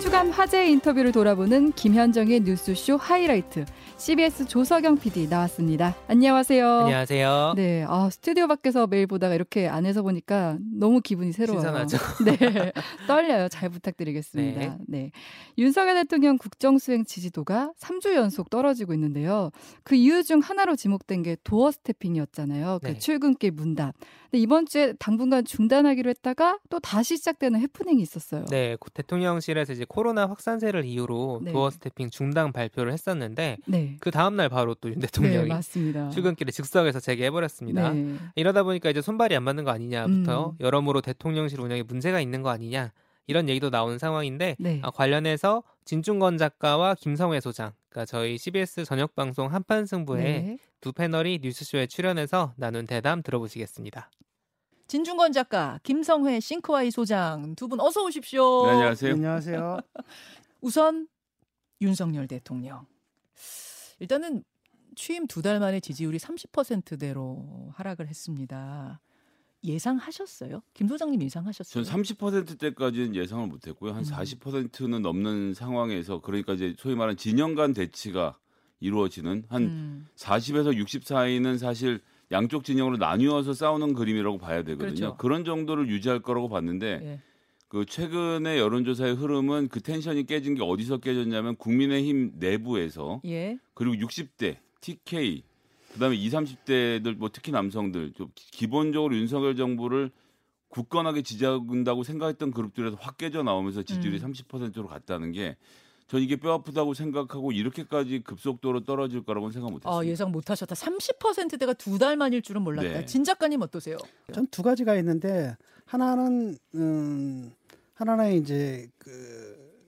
한 주간 화제 인터뷰를 돌아보는 김현정의 뉴스쇼 하이라이트. CBS 조석영 PD 나왔습니다. 안녕하세요. 안녕하세요. 네, 아, 스튜디오 밖에서 매일 보다가 이렇게 안에서 보니까 너무 기분이 새로워요. 신선하죠. 네, 떨려요. 잘 부탁드리겠습니다. 네. 네. 윤석열 대통령 국정수행 지지도가 3주 연속 떨어지고 있는데요. 그 이유 중 하나로 지목된 게 도어 스태핑이었잖아요. 그 네. 출근길 문답. 근데 이번 주에 당분간 중단하기로 했다가 또 다시 시작되는 해프닝이 있었어요. 네, 고- 대통령실에서 이제 코로나 확산세를 이유로 네. 도어 스태핑 중단 발표를 했었는데 네. 그 다음 날 바로 또윤 네, 대통령이 맞습니다. 출근길에 즉석에서 재개해버렸습니다. 네. 이러다 보니까 이제 손발이 안 맞는 거 아니냐부터 음. 여러모로 대통령실 운영에 문제가 있는 거 아니냐 이런 얘기도 나오는 상황인데 네. 아, 관련해서 진중권 작가와 김성회 소장, 그러니까 저희 CBS 저녁 방송 한판 승부에 네. 두 패널이 뉴스쇼에 출연해서 나눈 대담 들어보시겠습니다. 진중권 작가, 김성회 싱크와이 소장 두 분 어서 오십시오. 네, 안녕하세요. 안녕하세요. 우선 윤석열 대통령. 일단은 취임 두 달 만에 지지율이 30%대로 하락을 했습니다. 예상하셨어요? 김 소장님 예상하셨어요? 전 30%대까지는 예상을 못했고요. 한 음. 40%는 넘는 상황에서 그러니까 이제 소위 말하는 진영 간 대치가 이루어지는 한 음, 40에서 60 사이는 사실 양쪽 진영으로 나뉘어서 싸우는 그림이라고 봐야 되거든요. 그렇죠. 그런 정도를 유지할 거라고 봤는데 예. 그 최근의 여론조사의 흐름은 그 텐션이 깨진 게 어디서 깨졌냐면 국민의힘 내부에서 예. 그리고 60대 TK 그다음에 20, 30대들 뭐 특히 남성들 좀 기- 기본적으로 윤석열 정부를 굳건하게 지지한다고 생각했던 그룹들에서 확 깨져 나오면서 지지율이 음. 30%로 갔다는 게 전 이게 뼈 아프다고 생각하고 이렇게까지 급속도로 떨어질 거라고는 생각 못했어요. 아, 예상 못하셨다. 30%대가 두 달 만일 줄은 몰랐다. 네. 진 작가님 어떠세요? 전 두 가지가 있는데 하나는 음 하나는 이제 그,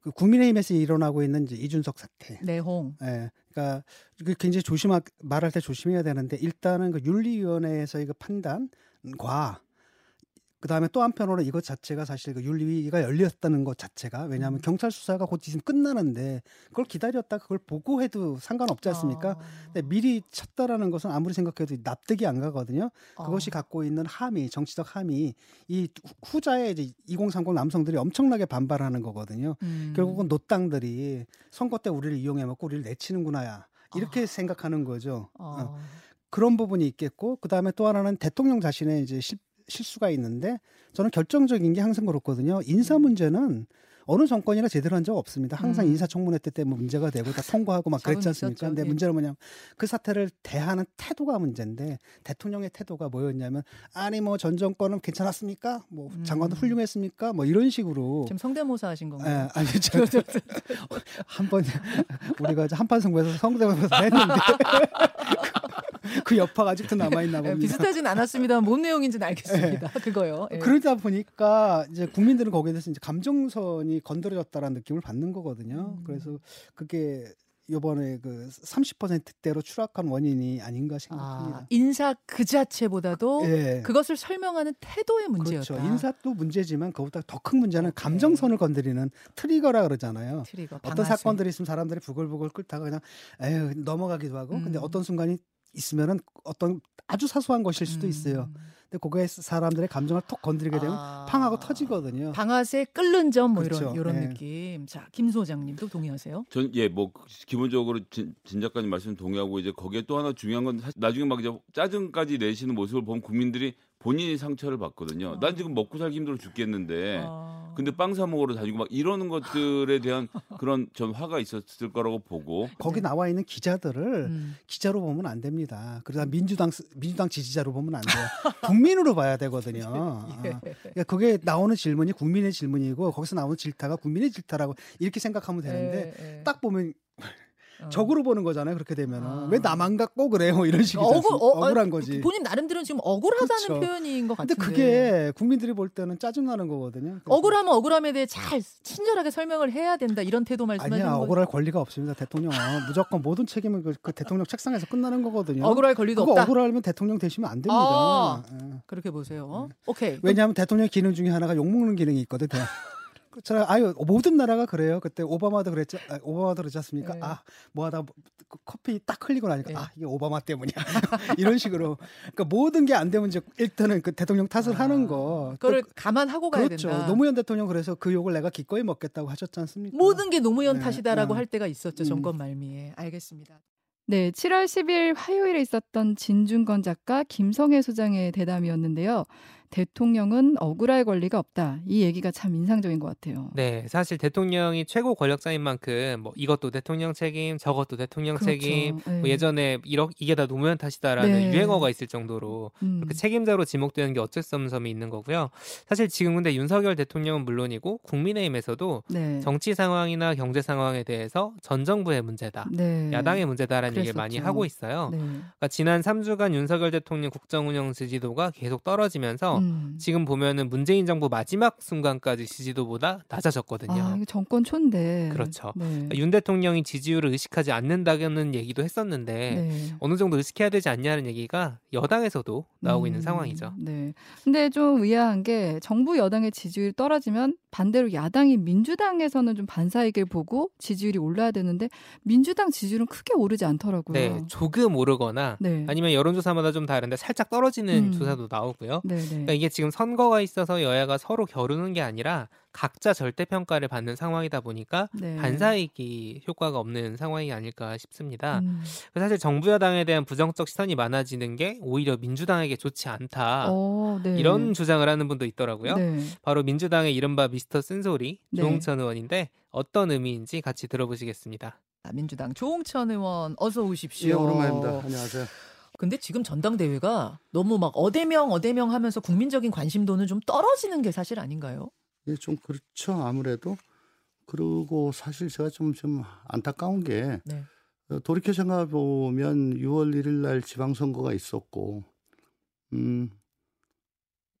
그 국민의힘에서 일어나고 있는 이제 이준석 사태. 내홍. 예. 그러니까 그 굉장히 조심하 말할 때 조심해야 되는데 일단은 그 윤리위원회에서의 그 판단과 그 다음에 또 한편으로 이것 자체가 사실 그 윤리위가 열렸다는 것 자체가 왜냐하면 음. 경찰 수사가 곧 있으면 끝나는데 그걸 기다렸다 그걸 보고해도 상관없지 않습니까? 아, 근데 미리 쳤다라는 것은 아무리 생각해도 납득이 안 가거든요. 아. 그것이 갖고 있는 함의 정치적 함이 이 후자에 이제 2030 남성들이 엄청나게 반발하는 거거든요. 음. 결국은 노땅들이 선거 때 우리를 이용해 먹고 우리를 내치는구나야 이렇게 생각하는 거죠. 어. 아. 그런 부분이 있겠고 그 다음에 또 하나는 대통령 자신의 이제 실, 실수가 있는데 저는 결정적인 게 항상 그렇거든요. 인사 문제는 어느 정권이나 제대로 한 적 없습니다. 항상 음. 인사청문회 때 때문에 문제가 되고 다 통과하고 막 그랬지 않습니까? 있었죠. 근데 예. 문제는 뭐냐면 그 사태를 대하는 태도가 문제인데 대통령의 태도가 뭐였냐면 아니 뭐 전 정권은 괜찮았습니까? 뭐 음. 장관도 훌륭했습니까? 뭐 이런 식으로 지금 성대모사 하신 예, 건가요? 아니 저 한번 우리가 이제 한판 승부에서 성대모사 했는데 그, 그 여파가 아직도 남아 있나 예, 봅니다. 비슷하진 않았습니다. 뭔 내용인지는 알겠습니다. 그거요. 예. 그러다 보니까 이제 국민들은 거기에 대해서 이제 감정선이 건드려졌다라는 느낌을 받는 거거든요. 음. 그래서 그게 이번에 그 30%대로 추락한 원인이 아닌가 아, 생각합니다. 인사 그 자체보다도 예. 그것을 설명하는 태도의 문제였다. 그렇죠. 인사도 문제지만 그보다 더 큰 문제는 감정선을 건드리는 트리거라 그러잖아요. 트리거, 어떤. 사건들이 있으면 사람들이 부글부글 끓다가 그냥 에휴 넘어가기도 하고 근데 음. 어떤 순간이 있으면은 어떤 아주 사소한 것일 수도 음. 있어요. 근데 그거에 사람들의 감정을 톡 건드리게 되면 아. 팡하고 터지거든요. 방아쇠 끓는 점뭐 이런 그렇죠. 이런 네. 느낌. 자, 김 소장님도 동의하세요? 전 예 뭐 기본적으로 진, 진 작가님 말씀 동의하고 이제 거기에 또 하나 중요한 건 사실 나중에 막 이제 짜증까지 내시는 모습을 보면 국민들이 본인이 상처를 받거든요. 어. 난 지금 먹고 살기 힘들어 죽겠는데 아. 네. 근데 빵 사 먹으러 다니고 막 이러는 것들에 대한 그런 전 화가 있었을 거라고 보고 거기 나와 있는 기자들을 음. 기자로 보면 안 됩니다. 그러다 민주당 스- 민주당 지지자로 보면 안 돼요. 국민으로 봐야 되거든요. 예. 어. 그러니까 그게 나오는 질문이 국민의 질문이고 거기서 나오는 질타가 국민의 질타라고 이렇게 생각하면 되는데 예, 예. 딱 보면 어. 적으로 보는 거잖아요. 그렇게 되면은 아. 왜 나만 갖고 그래요? 뭐 이런 식이죠. 억울, 어, 억울한 아, 거지. 본인 나름대로는 지금 억울하다는 그렇죠. 표현인 것 근데 같은데. 그게 국민들이 볼 때는 짜증 나는 거거든요. 억울하면 억울함에 대해 잘 친절하게 설명을 해야 된다 이런 태도 말씀하시는 아니야 거예요. 억울할 권리가 없습니다. 대통령은 무조건 모든 책임은 그, 그 대통령 책상에서 끝나는 거거든요. 억울할 권리도 없다. 억울하면 대통령 되시면 안 됩니다. 아. 예. 그렇게 보세요. 오케이. 왜냐하면 대통령 기능 중에 하나가 욕 먹는 기능이 있거든요. 저 아유 모든 나라가 그래요. 그때 오바마도 그랬죠. 아, 오바마도 그랬지 않습니까? 네. 아 뭐하다 그 커피 딱 흘리고 나니까 네. 아 이게 오바마 때문이야 이런 식으로 그러니까 모든 게 안 되면 이제 일단은 그 대통령 탓을 아, 하는 거. 그거를 또 감안하고 가야 그렇죠. 된다. 노무현 대통령 그래서 그 욕을 내가 기꺼이 먹겠다고 하셨지 않습니까? 모든 게 노무현 네, 탓이다라고 네. 할 때가 있었죠. 음. 정권 말미에. 알겠습니다. 네, 7월 10일 화요일에 있었던 진중권 작가 김성애 소장의 대담이었는데요. 대통령은 억울할 권리가 없다. 이 얘기가 참 인상적인 것 같아요. 네, 사실 대통령이 최고 권력자인 만큼 뭐 이것도 대통령 책임, 저것도 대통령 그렇죠. 책임, 네. 뭐 예전에 이러, 이게 다 노무현 탓이다라는 네. 유행어가 있을 정도로 음. 그렇게 책임자로 지목되는 게 어쩔 수 없는 점이 있는 거고요. 사실 지금 근데 윤석열 대통령은 물론이고 국민의힘에서도 네. 정치 상황이나 경제 상황에 대해서 전 정부의 문제다. 네. 야당의 문제다라는 얘기를 많이. 하고 있어요. 네. 그러니까 지난 3주간 윤석열 대통령 국정운영 지지도가 계속 떨어지면서 음. 지금 보면은 문재인 정부 마지막 순간까지 지지도보다 낮아졌거든요. 아, 정권 초인데. 그렇죠. 네. 그러니까 윤 대통령이 지지율을 의식하지 않는다는 얘기도 했었는데 네. 어느 정도 의식해야 되지 않냐는 얘기가 여당에서도 나오고 있는 음, 상황이죠. 네. 근데 좀 의아한 게 정부 여당의 지지율이 떨어지면 반대로 야당이 민주당에서는 좀 반사이길 보고 지지율이 올라야 되는데 민주당 지지율은 크게 오르지 않더라고요. 네, 조금 오르거나 네. 아니면 여론조사마다 좀 다른데 살짝 떨어지는 음. 조사도 나오고요. 네, 네. 그러니까 이게 지금 선거가 있어서 여야가 서로 겨루는 게 아니라 각자 절대 평가를 받는 상황이다 보니까 네. 반사이기 효과가 없는 상황이 아닐까 싶습니다. 음. 사실 정부 여당에 대한 부정적 시선이 많아지는 게 오히려 민주당에게 좋지 않다. 어, 네. 이런 주장을 하는 분도 있더라고요. 네. 바로 민주당의 이른바 미스터 쓴소리 네. 조홍천 의원인데 어떤 의미인지 같이 들어보시겠습니다. 아, 민주당 조홍천 의원 어서 오십시오. 예, 오랜만입니다. 안녕하세요. 근데 지금 전당대회가 너무 막 어대명 어대명 하면서 국민적인 관심도는 좀 떨어지는 게 사실 아닌가요? 예, 좀 그렇죠. 아무래도 그리고 사실 제가 좀좀 안타까운 게 네. 어, 돌이켜 생각해 보면 6월 1일 날 지방선거가 있었고, 음,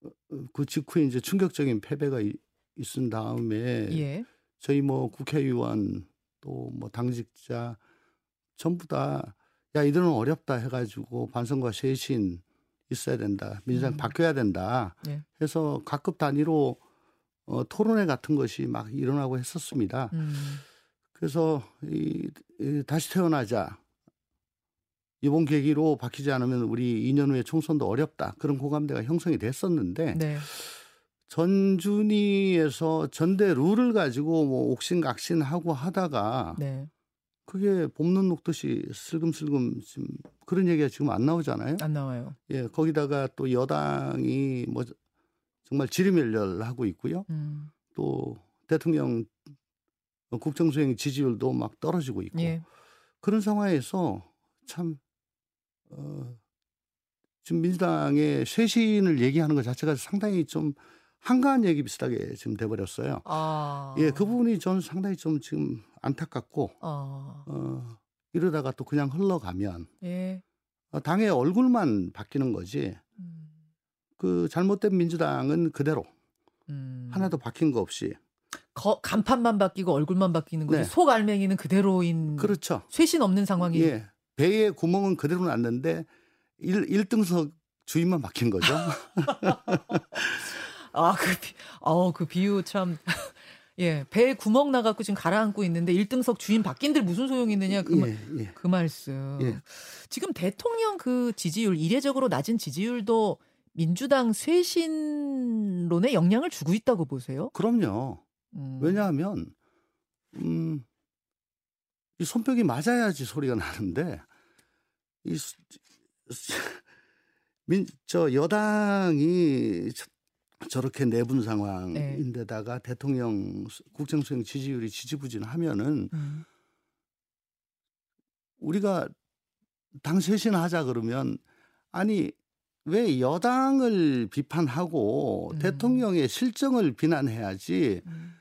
어, 어, 그 직후에 이제 충격적인 패배가 이- 있은 다음에 예. 저희 뭐 국회의원 또 뭐 당직자 전부 다 야 이들은 어렵다 해가지고 반성과 쇄신 있어야 된다 민주당 음. 바뀌어야 된다 네. 해서 각급 단위로 어, 토론회 같은 것이 막 일어나고 했었습니다. 음. 그래서 이, 이 다시 태어나자 이번 계기로 바뀌지 않으면 우리 2년 후에 총선도 어렵다 그런 공감대가 형성이 됐었는데 네. 전준위에서 전대 룰을 가지고 뭐 옥신각신하고 하다가 네. 그게 봄눈 녹듯이 슬금슬금 지금 그런 얘기가 지금 안 나오잖아요. 안 나와요. 예, 거기다가 또 여당이 뭐 정말 지리멸렬하고 있고요. 음. 또 대통령 국정수행 지지율도 막 떨어지고 있고 예. 그런 상황에서 참 어, 지금 민주당의 쇄신을 얘기하는 것 자체가 상당히 좀 한가한 얘기 비슷하게 지금 돼버렸어요. 아. 예, 그 부분이 저는 상당히 좀 지금 안타깝고 아. 어, 이러다가 또 그냥 흘러가면 예. 어, 당의 얼굴만 바뀌는 거지 음. 그 잘못된 민주당은 그대로 음. 하나도 바뀐 거 없이 거, 간판만 바뀌고 얼굴만 바뀌는 거지 네. 속 알맹이는 그대로인 그렇죠. 쇄신 없는 상황이 예. 배의 구멍은 그대로 났는데 1, 1등석 주인만 바뀐 거죠. 아, 그, 비, 어, 그 비유 참. 예, 배에 구멍 나갖고 지금 가라앉고 있는데 1등석 주인 바뀐들 무슨 소용이 있느냐 그, 말, 예, 예. 그 말씀. 예. 지금 대통령 그 지지율, 이례적으로 낮은 지지율도 민주당 쇄신론에 영향을 주고 있다고 보세요? 그럼요. 음. 왜냐하면 음, 이 손뼉이 맞아야지 소리가 나는데 이 수- 민, 저 여당이 저, 저렇게 내분 네. 상황인데다가 대통령 수- 국정 수행 지지율이 지지부진하면은 음. 우리가 당 쇄신하자 그러면 아니 왜 여당을 비판하고 음. 대통령의 실정을 비난해야지 음.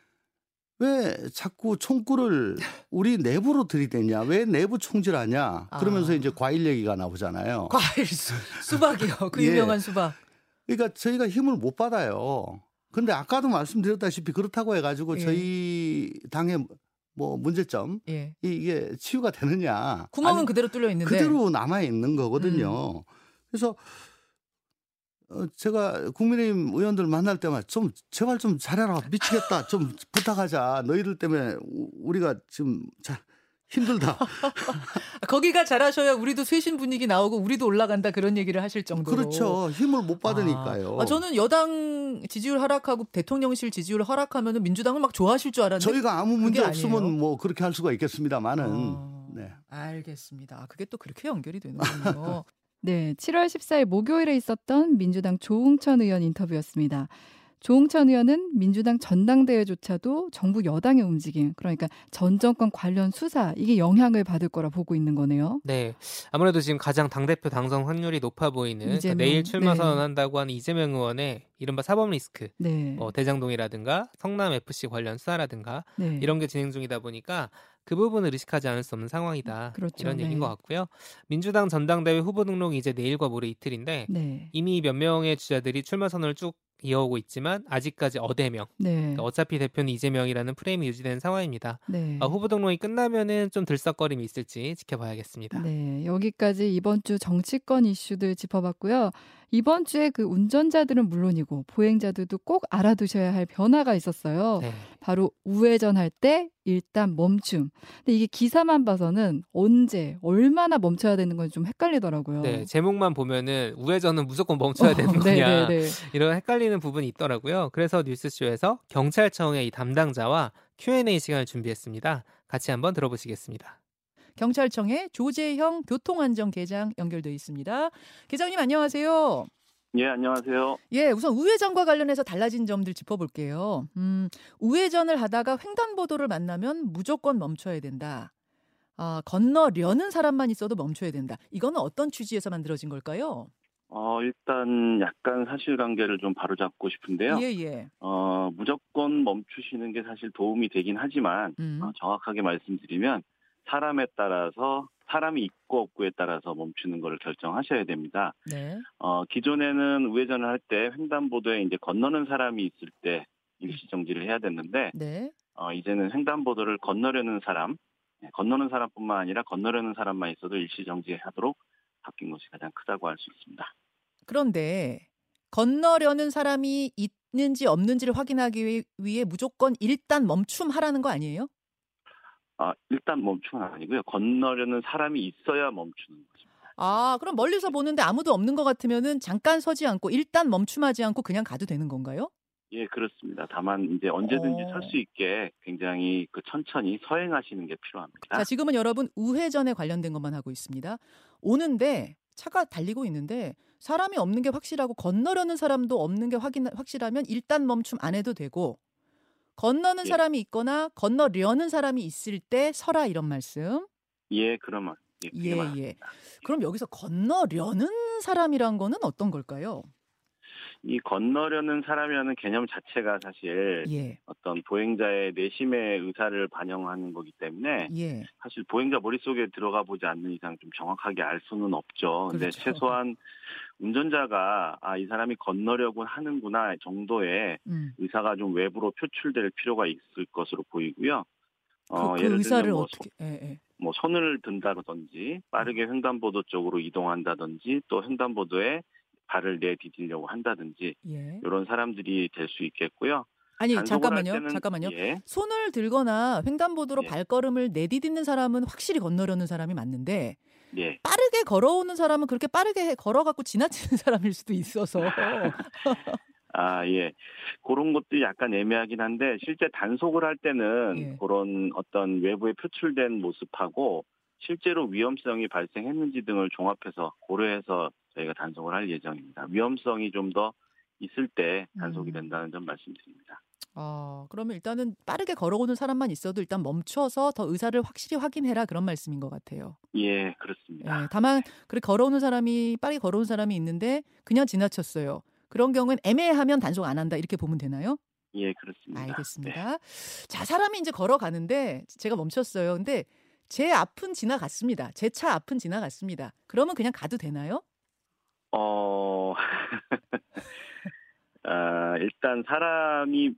왜 자꾸 총구를 우리 내부로 들이대냐 왜 내부 총질하냐 그러면서 아. 이제 과일 얘기가 나오잖아요. 과일 수, 수박이요. 그 예. 유명한 수박. 그러니까 저희가 힘을 못 받아요. 근데 아까도 말씀드렸다시피 그렇다고 해가지고 예. 저희 당의 뭐 문제점 예. 이- 이게 치유가 되느냐? 구멍은 아니, 그대로 뚫려 있는데. 그대로 남아 있는 음. 거거든요. 그래서 어, 제가 국민의힘 의원들 만날 때마다 좀 제발 좀 잘해라 미치겠다 좀 부탁하자 너희들 때문에 우- 우리가 지금 자, 힘들다 거기가 잘하셔야 우리도 쇄신 분위기 나오고 우리도 올라간다 그런 얘기를 하실 정도로. 그렇죠 힘을 못 받으니까요 아, 아, 저는 여당 지지율 하락하고 대통령실 지지율 하락하면 민주당을 막 좋아하실 줄 알았는데. 저희가 아무 문제 없으면 아니에요? 뭐 그렇게 할 수가 있겠습니다만은 아, 네. 알겠습니다. 아, 그게 또 그렇게 연결이 되는군요. 네, 7월 14일 목요일에 있었던 민주당 조웅천 의원 인터뷰였습니다. 조웅천 의원은 민주당 전당대회조차도 정부 여당의 움직임, 그러니까 전 정권 관련 수사 이게 영향을 받을 거라 보고 있는 거네요. 네. 아무래도 지금 가장 당 대표 당선 확률이 높아 보이는 그러니까. 내일 출마 네. 선언한다고 하는 이재명 의원의 이른바 사법 리스크, 네, 뭐 대장동이라든가 성남 FC 관련 수사라든가 네, 이런 게 진행 중이다 보니까 그 부분을 의식하지 않을 수 없는 상황이다. 그렇죠. 이런 얘기인 네. 것 같고요. 민주당 전당대회 후보 등록이 이제 내일과 모레 이틀인데 네, 이미 몇 명의 주자들이 출마 선언을 쭉 이어오고 있지만 아직까지 어대명. 네, 그러니까 어차피 대표는 이재명이라는 프레임이 유지되는 상황입니다. 네. 아, 후보 등록이 끝나면은 좀 들썩거림이 있을지 지켜봐야겠습니다. 네, 여기까지 이번 주 정치권 이슈들 짚어봤고요. 이번 주에 그 운전자들은 물론이고 보행자들도 꼭 알아두셔야 할 변화가 있었어요. 네. 바로 우회전할 때 일단 멈춤. 근데 이게 기사만 봐서는 언제, 얼마나 멈춰야 되는 건지 좀 헷갈리더라고요. 네, 제목만 보면은 우회전은 무조건 멈춰야 되는 어, 네, 거냐 네, 네. 이런 헷갈리는 부분이 있더라고요. 그래서 뉴스쇼에서 경찰청의 이 담당자와 Q&A 시간을 준비했습니다. 같이 한번 들어보시겠습니다. 경찰청의 조재형 교통안전계장 연결돼 있습니다. 계장님 안녕하세요. 예, 안녕하세요. 예, 우선 우회전과 관련해서 달라진 점들 짚어볼게요. 음, 우회전을 하다가 횡단보도를 만나면 무조건 멈춰야 된다. 아, 건너려는 사람만 있어도 멈춰야 된다. 이거는 어떤 취지에서 만들어진 걸까요? 어, 일단 약간 사실관계를 좀 바로잡고 싶은데요. 예, 예. 어, 무조건 멈추시는 게 사실 도움이 되긴 하지만 음. 어, 정확하게 말씀드리면 사람에 따라서 사람이 있고 없고에 따라서 멈추는 걸 결정하셔야 됩니다. 네. 어, 기존에는 우회전을 할 때 횡단보도에 이제 건너는 사람이 있을 때 일시 정지를 해야 됐는데 네. 어, 이제는 횡단보도를 건너려는 사람, 예, 건너는 사람뿐만 아니라 건너려는 사람만 있어도 일시 정지하도록 바뀐 것이 가장 크다고 할 수 있습니다. 그런데 건너려는 사람이 있는지 없는지를 확인하기 위- 위해 무조건 일단 멈춤하라는 거 아니에요? 아, 일단 멈추는 아니고요. 건너려는 사람이 있어야 멈추는 것입니다. 아, 그럼 멀리서 보는데 아무도 없는 것 같으면은 잠깐 서지 않고 일단 멈춤하지 않고 그냥 가도 되는 건가요? 예, 그렇습니다. 다만 이제 언제든지 어. 설수 있게 굉장히 그 천천히 서행하시는 게 필요합니다. 자, 지금은 여러분 우회전에 관련된 것만 하고 있습니다. 오는데 차가 달리고 있는데 사람이 없는 게 확실하고 건너려는 사람도 없는 게 확인 확실하면 일단 멈춤 안 해도 되고 건너는 예. 사람이 있거나 건너려는 사람이 있을 때 서라 이런 말씀. 예, 그러면 예, 예, 맞습니다. 예. 그럼 여기서 건너려는 사람이란 거는 어떤 걸까요? 이 건너려는 사람이라는 개념 자체가 사실 예. 어떤 보행자의 내심의 의사를 반영하는 거기 때문에 예. 사실 보행자 머릿속에 들어가 보지 않는 이상 좀 정확하게 알 수는 없죠. 근데 그렇죠. 최소한 운전자가 아, 이 사람이 건너려고 하는구나 정도의 음. 의사가 좀 외부로 표출될 필요가 있을 것으로 보이고요. 그, 어, 그 예를 의사를 들면 뭐, 어떻게 예, 예. 뭐 손을 든다든지 빠르게 횡단보도 쪽으로 이동한다든지 또 횡단보도에 발을 내디디려고 한다든지 예. 이런 사람들이 될 수 있겠고요. 아니, 잠깐만요. 때는- 잠깐만요. 예, 손을 들거나 횡단보도로 예. 발걸음을 내디디는 사람은 확실히 건너려는 사람이 맞는데 예. 빠르게 걸어오는 사람은 그렇게 빠르게 걸어갖고 지나치는 사람일 수도 있어서 아, 예. 그런 것도 약간 애매하긴 한데 실제 단속을 할 때는 예. 그런 어떤 외부에 표출된 모습하고 실제로 위험성이 발생했는지 등을 종합해서 고려해서 저희가 단속을 할 예정입니다. 위험성이 좀 더 있을 때 단속이 음. 된다는 점 말씀드립니다. 아 그러면 일단은 빠르게 걸어오는 사람만 있어도 일단 멈춰서 더 의사를 확실히 확인해라 그런 말씀인 것 같아요. 예, 그렇습니다. 예, 다만 그렇게 걸어오는 사람이 빠르게 걸어오는 사람이 있는데 그냥 지나쳤어요. 그런 경우엔 애매하면 단속 안 한다 이렇게 보면 되나요? 예, 그렇습니다. 네. 알겠습니다. 자, 사람이 이제 걸어가는데 제가 멈췄어요. 근데 제 앞은 지나갔습니다. 제 차 앞은 지나갔습니다. 그러면 그냥 가도 되나요? 어, 아, 일단 사람이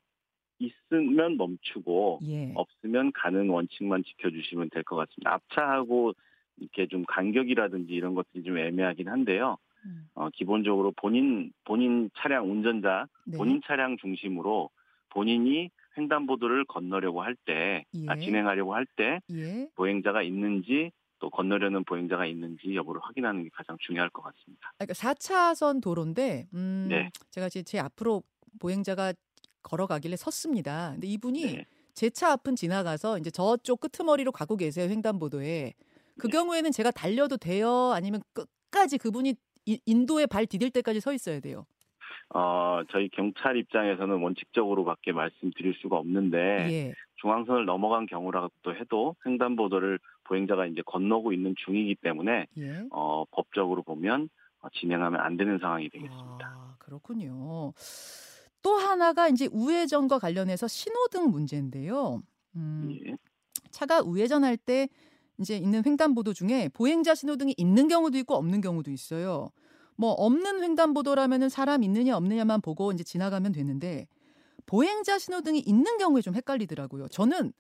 있으면 멈추고 예. 없으면 가는 원칙만 지켜주시면 될 것 같습니다. 앞차하고 이렇게 좀 간격이라든지 이런 것들이 좀 애매하긴 한데요. 음. 어, 기본적으로 본인 본인 차량 운전자 네. 본인 차량 중심으로 본인이 횡단보도를 건너려고 할 때, 아, 예. 진행하려고 할 때 예. 보행자가 있는지 또 건너려는 보행자가 있는지 여부를 확인하는 게 가장 중요할 것 같습니다. 아, 그러니까 4차선 도로인데 음, 네. 제가 제 앞으로 보행자가 걸어가길래 섰습니다. 근데 이분이 네. 제차 앞은 지나가서 이제 저쪽 끄트머리로 가고 계세요 횡단보도에. 그 네. 경우에는 제가 달려도 돼요? 아니면 끝까지 그분이 이- 인도에 발 디딜 때까지 서 있어야 돼요. 어, 저희 경찰 입장에서는 원칙적으로밖에 말씀드릴 수가 없는데 예. 중앙선을 넘어간 경우라도 해도 횡단보도를 보행자가 이제 건너고 있는 중이기 때문에 예. 어, 법적으로 보면 어, 진행하면 안 되는 상황이 되겠습니다. 아, 그렇군요. 또 하나가 이제 우회전과 관련해서 신호등 문제인데요. 음, 예. 차가 우회전할 때 이제 있는 횡단보도 중에 보행자 신호등이 있는 경우도 있고 없는 경우도 있어요. 뭐 없는 횡단보도라면은 사람 있느냐 없느냐만 보고 이제 지나가면 되는데 보행자 신호등이 있는 경우에 좀 헷갈리더라고요. 저는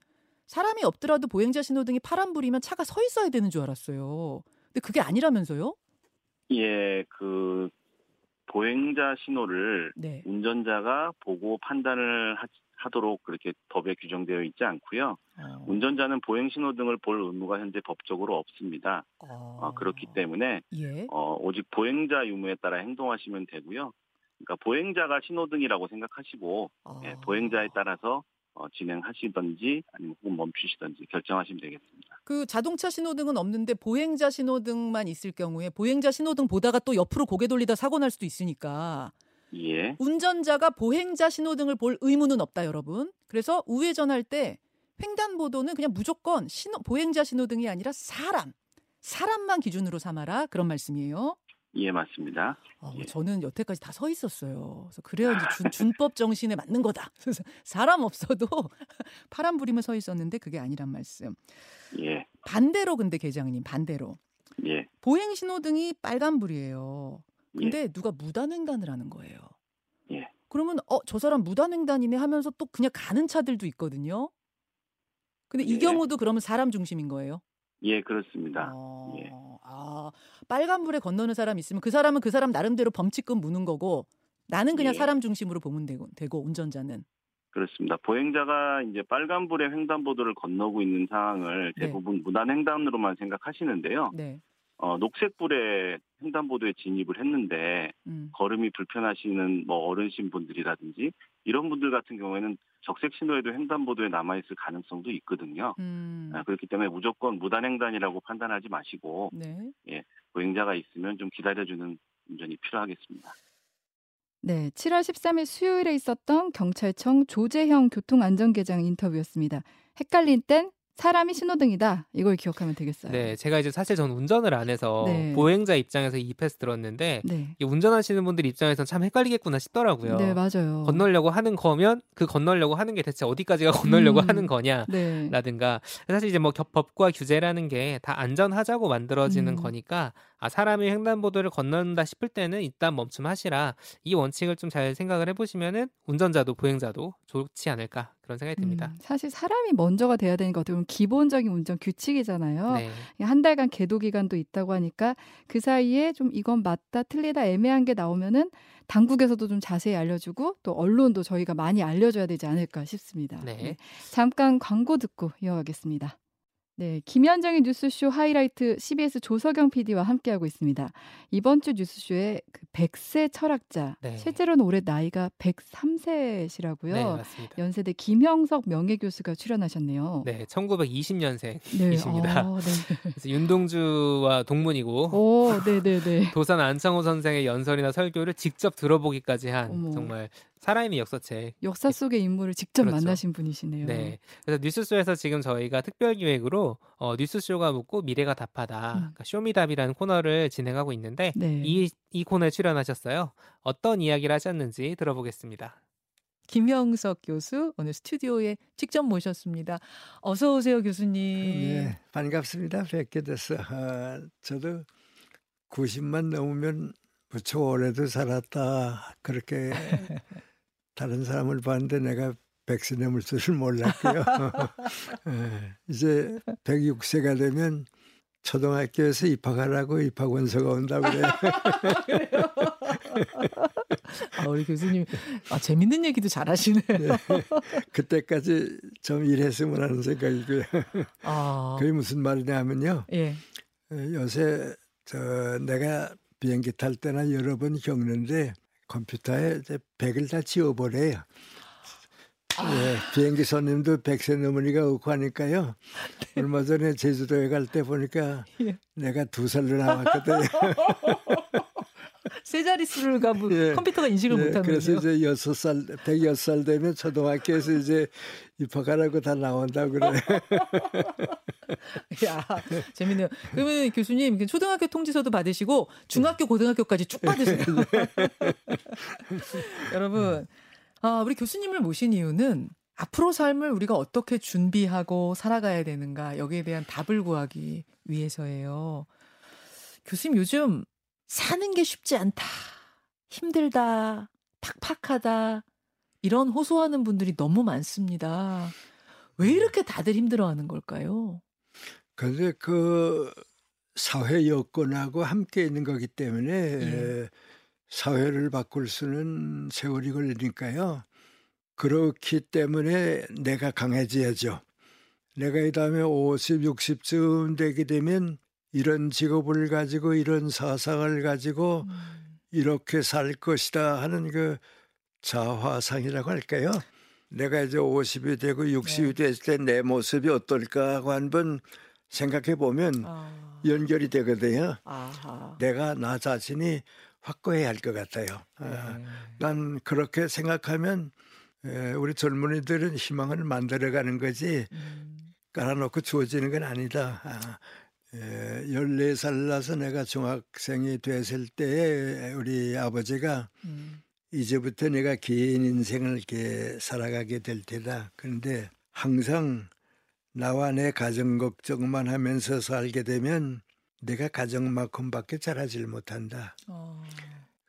사람이 없더라도 보행자 신호등이 파란불이면 차가 서 있어야 되는 줄 알았어요. 근데 그게 아니라면서요? 예, 그 보행자 신호를 네. 운전자가 보고 판단을 하, 하도록 그렇게 법에 규정되어 있지 않고요. 어. 운전자는 보행 신호등을 볼 의무가 현재 법적으로 없습니다. 어. 어, 그렇기 때문에 예. 어, 오직 보행자 유무에 따라 행동하시면 되고요. 그러니까 보행자가 신호등이라고 생각하시고 아. 예, 보행자에 따라서 어, 진행하시든지 아니면 혹은 멈추시든지 결정하시면 되겠습니다. 그 자동차 신호등은 없는데 보행자 신호등만 있을 경우에 보행자 신호등 보다가 또 옆으로 고개 돌리다 사고 날 수도 있으니까 예, 운전자가 보행자 신호등을 볼 의무는 없다, 여러분. 그래서 우회전할 때 횡단보도는 그냥 무조건 신호, 보행자 신호등이 아니라 사람, 사람만 기준으로 삼아라 그런 말씀이에요. 예 맞습니다. 어, 예. 저는 여태까지 다 서 있었어요. 그래서 그래야 이제 준, 준법 정신에 맞는 거다. 그래서 사람 없어도 파란불이면 서 있었는데 그게 아니란 말씀. 예, 반대로 근데 계장님 반대로 예, 보행 신호등이 빨간 불이에요. 예. 근데 누가 무단횡단을 하는 거예요. 예. 그러면 어 저 사람 무단횡단이네 하면서 또 그냥 가는 차들도 있거든요. 근데 이 예. 경우도 그러면 사람 중심인 거예요. 예 그렇습니다. 어, 예. 아 빨간불에 건너는 사람 있으면 그 사람은 그 사람 나름대로 범칙금 무는 거고 나는 그냥 예. 사람 중심으로 보면 되고, 되고 운전자는 그렇습니다. 보행자가 이제 빨간불에 횡단보도를 건너고 있는 상황을 네. 대부분 무단 횡단으로만 생각하시는데요. 네. 어, 녹색불에 횡단보도에 진입을 했는데 음. 걸음이 불편하시는 뭐 어르신 분들이라든지 이런 분들 같은 경우에는 적색 신호에도 횡단보도에 남아 있을 가능성도 있거든요. 음. 아, 그렇기 때문에 무조건 무단횡단이라고 판단하지 마시고 네. 보행자가 있으면 좀 기다려주는 운전이 필요하겠습니다. 네, 7월 13일 수요일에 있었던 경찰청 조재형 교통안전계장 인터뷰였습니다. 헷갈린 땐 사람이 신호등이다. 이걸 기억하면 되겠어요. 네, 제가 이제 사실 저는 운전을 안 해서 네. 보행자 입장에서 이 패스 들었는데 네. 운전하시는 분들 입장에서는 참 헷갈리겠구나 싶더라고요. 네, 맞아요. 건너려고 하는 거면 그 건너려고 하는 게 대체 어디까지가 건너려고 음. 하는 거냐? 네. 라든가 사실 이제 뭐 겹- 법과 규제라는 게 다 안전하자고 만들어지는 음. 거니까 아 사람이 횡단보도를 건넌다 싶을 때는 일단 멈춤하시라 이 원칙을 좀 잘 생각을 해보시면은 운전자도 보행자도 좋지 않을까 그런 생각이 듭니다. 음, 사실 사람이 먼저가 돼야 되니까 어떻게 보면 기본적인 운전 규칙이잖아요. 네. 한 달간 계도 기간도 있다고 하니까 그 사이에 좀 이건 맞다 틀리다 애매한 게 나오면은 당국에서도 좀 자세히 알려주고 또 언론도 저희가 많이 알려줘야 되지 않을까 싶습니다. 네. 잠깐 광고 듣고 이어가겠습니다. 네, 김현정의 뉴스쇼 하이라이트 CBS 조석영 PD와 함께하고 있습니다. 이번 주 뉴스쇼의 그 100세 철학자, 네. 실제로는 올해 나이가 103세시라고요. 네, 맞습니다. 연세대 김형석 명예교수가 출연하셨네요. 네, 1920년생 네, 이십니다. 어, 네. 그래서 윤동주와 동문이고 오, 네, 네, 네. 도산 안창호 선생의 연설이나 설교를 직접 들어보기까지 한 어머. 정말 살아있는 역사책. 역사 속의 인물을 직접 그렇죠. 만나신 분이시네요. 네. 그래서 뉴스쇼에서 지금 저희가 특별 기획으로 어, 뉴스쇼가 묻고 미래가 답하다. 음. 그러니까 쇼미답이라는 코너를 진행하고 있는데 네. 이, 이 코너에 출연하셨어요. 어떤 이야기를 하셨는지 들어보겠습니다. 김영석 교수 오늘 스튜디오에 직접 모셨습니다. 어서 오세요, 교수님. 네, 반갑습니다. 뵙게 돼서 아, 저도 90만 넘으면 무척 오래도 살았다 그렇게 다른 사람을 봤는데 내가 100세 넘을 줄을 몰랐고요. 예, 이제 106세가 되면 초등학교에서 입학하라고 입학 원서가 온다 그래. 아, 우리 교수님 아, 재밌는 얘기도 잘 하시네. 네. 그때까지 좀 일했으면 하는 생각이고요. 아, 그게 무슨 말이냐면요. 예. 요새 저 내가 비행기 탈 때나 여러 번 겪는데 컴퓨터에 이제 백을 다 지워버려요. 예, 비행기 손님도 백세 넘으니까 없고 하니까요. 얼마 전에 제주도에 갈 때 보니까 예. 내가 두 살로 나왔거든요. 세 자릿수를 가면 예. 컴퓨터가 인식을 예, 못하는군요. 그래서 이제 여섯 살, 백여섯 살 되면 초등학교에서 이제 입학하라고 다 나온다 고 그래. 야, 재밌네요. 그러면 교수님 그 초등학교 통지서도 받으시고 중학교, 고등학교까지 쭉 받으세요. 여러분, 아, 우리 교수님을 모신 이유는 앞으로 삶을 우리가 어떻게 준비하고 살아가야 되는가 여기에 대한 답을 구하기 위해서예요. 교수님 요즘 사는 게 쉽지 않다, 힘들다, 팍팍하다 이런 호소하는 분들이 너무 많습니다. 왜 이렇게 다들 힘들어하는 걸까요? 근데 그 사회 여건하고 함께 있는 거기 때문에 예. 사회를 바꿀 수는 세월이 걸리니까요. 그렇기 때문에 내가 강해져야죠. 내가 이 다음에 50, 60쯤 되게 되면 이런 직업을 가지고 이런 사상을 가지고 이렇게 살 것이다 하는 그 자화상이라고 할까요? 내가 이제 50이 되고 60이 됐을 때 내 모습이 어떨까 하고 한번 생각해 보면 아, 연결이 되거든요. 아하. 내가 나 자신이 확고해야 할 것 같아요. 아, 네. 난 그렇게 생각하면 에, 우리 젊은이들은 희망을 만들어가는 거지 음, 깔아놓고 주어지는 건 아니다. 아, 에, 14살 나서 내가 중학생이 됐을 때 우리 아버지가 음, 이제부터 내가 긴 인생을 이렇게 살아가게 될 테다. 그런데 항상 나와 내 가정 걱정만 하면서 살게 되면 내가 가정만큼밖에 잘하질 못한다. 어,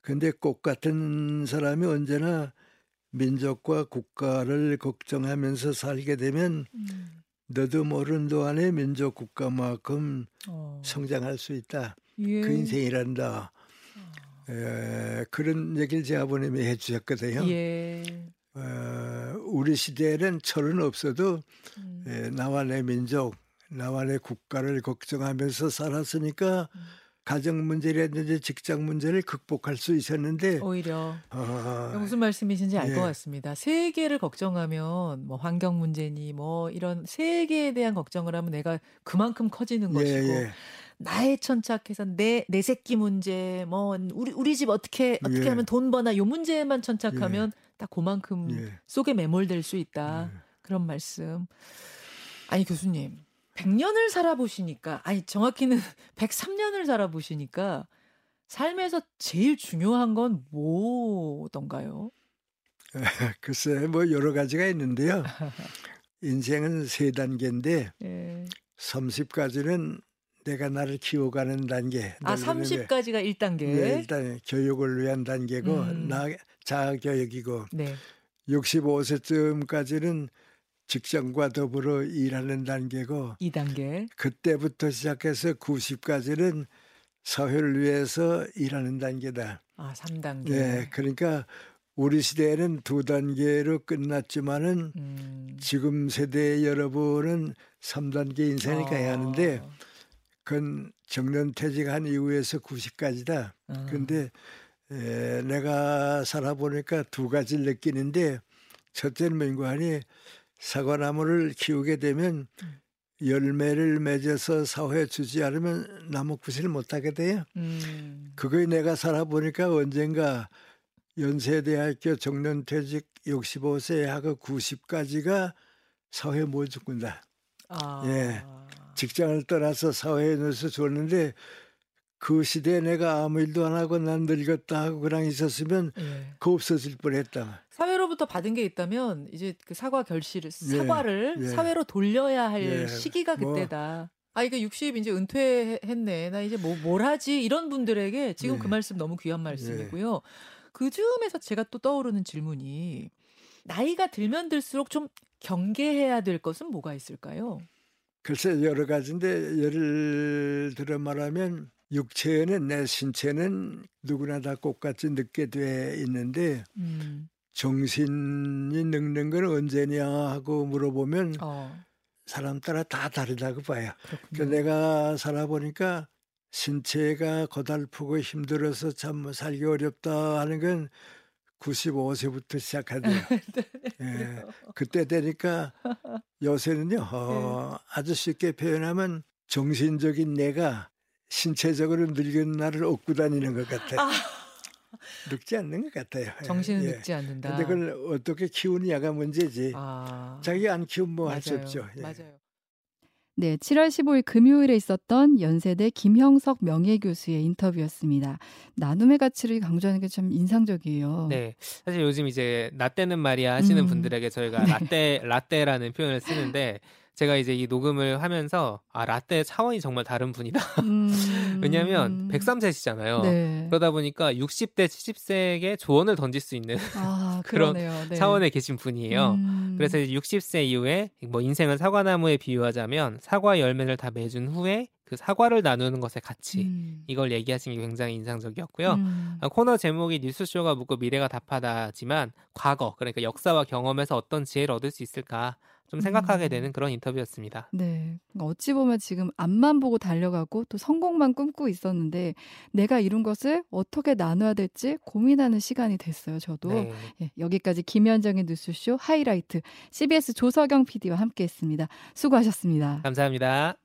근데 꽃 같은 사람이 언제나 민족과 국가를 걱정하면서 살게 되면 음, 너도 모르는 동안에 민족 국가만큼 어. 성장할 수 있다. 예. 그 인생이란다. 에, 그런 얘기를 제 아버님이 해주셨거든요. 예. 어, 우리 시대에는 철은 없어도 음, 에, 나와 내 민족, 나와 내 국가를 걱정하면서 살았으니까 음. 가정 문제라든지 직장 문제를 극복할 수 있었는데 오히려 어, 무슨 말씀이신지 알것 예. 같습니다. 세계를 걱정하면 뭐 환경 문제니 뭐 이런 세계에 대한 걱정을 하면 내가 그만큼 커지는 예, 것이고 예. 나에 천착해서 내 내 새끼 문제 뭐 우리 우리 집 어떻게 어떻게 예. 하면 돈 버나 요 문제에만 천착하면 딱 그만큼 예. 속에 매몰될 수 있다. 예. 그런 말씀. 아니 교수님 100년을 살아보시니까 아니 정확히는 103년을 살아보시니까 삶에서 제일 중요한 건 뭐던가요? 글쎄 뭐 여러 가지가 있는데요. 인생은 세 단계인데 예. 30까지는 내가 나를 키워가는 단계. 아 널리 보면 30까지가 1단계. 예, 일단 교육을 위한 단계고 음. 나 자아 교육이고 네. 65세쯤까지는 직장과 더불어 일하는 단계고 2단계. 그때부터 시작해서 90까지는 사회를 위해서 일하는 단계다. 아 3단계. 네, 그러니까 우리 시대에는 두 단계로 끝났지만은 음. 지금 세대 여러분은 3단계 인생을 가야 하는데 아. 그건 정년 퇴직한 이후에서 90까지다. 아. 근데 에, 내가 살아보니까 두 가지를 느끼는데 첫째는 뭔가하니 사과나무를 키우게 되면 열매를 맺어서 사회에 주지 않으면 나무 구실을 못하게 돼요. 음. 그거에 내가 살아보니까 언젠가 연세대학교 정년퇴직 65세 하고 90까지가 사회에 못 죽는다. 아. 예. 직장을 떠나서 사회에 넣어서 줬는데 그 시대에 내가 아무 일도 안 하고 난 늙었다 하고 그냥 있었으면 예. 그 없어질 뻔했다. 사회로부터 받은 게 있다면 이제 그 사과 결실을 예, 사과를 예. 사회로 돌려야 할 예, 시기가 뭐. 그때다. 아 이거 60 이제 은퇴했네. 나 이제 뭐 뭘 하지? 이런 분들에게 지금 예. 그 말씀 너무 귀한 말씀이고요. 그 즈음에서 제가 또 떠오르는 질문이 나이가 들면 들수록 좀 경계해야 될 것은 뭐가 있을까요? 글쎄 여러 가지인데 예를 들어 말하면 육체는 내 신체는 누구나 다 똑같이 늙게 돼 있는데 음. 정신이 늙는 건 언제냐 하고 물어보면 어. 사람 따라 다 다르다고 봐요. 그. 내가 살아보니까 신체가 고달프고 힘들어서 참 살기 어렵다 하는 건 95세부터 시작하대요. 예, 그때 되니까 요새는요, 어, 아주 쉽게 표현하면 정신적인 내가 신체적으로 늙은 나를 얻고 다니는 것 같아요. 아, 늙지 않는 것 같아요. 예, 정신은 예. 늙지 않는다. 근데 그걸 어떻게 키우느냐가 문제지. 아, 자기가 안 키우면 뭐 할 수. 없죠. 예. 맞아요. 네, 7월 15일 금요일에 있었던 연세대 김형석 명예교수의 인터뷰였습니다. 나눔의 가치를 강조하는 게 참 인상적이에요. 네. 사실 요즘 이제 라떼는 말이야 하시는 음. 분들에게 저희가 네. 라떼 라떼라는 표현을 쓰는데 제가 이제 이 녹음을 하면서 아 라떼 차원이 정말 다른 분이다. 음. 왜냐하면 103세시잖아요. 네. 그러다 보니까 60대 70세에게 조언을 던질 수 있는 아, 그런. 네. 차원에 계신 분이에요. 음. 그래서 이제 60세 이후에 뭐 인생을 사과나무에 비유하자면 사과 열매를 다 맺은 후에 그 사과를 나누는 것의 가치 음. 이걸 얘기하신 게 굉장히 인상적이었고요. 음. 아, 코너 제목이 뉴스쇼가 묻고 미래가 답하다지만 과거 그러니까 역사와 경험에서 어떤 지혜를 얻을 수 있을까 좀 생각하게 음. 되는 그런 인터뷰였습니다. 네. 어찌 보면 지금 앞만 보고 달려가고 또 성공만 꿈꾸고 있었는데 내가 이룬 것을 어떻게 나눠야 될지 고민하는 시간이 됐어요. 저도. 네. 예, 여기까지 김현정의 뉴스쇼 하이라이트 CBS 조석영 PD와 함께 했습니다. 수고하셨습니다. 감사합니다.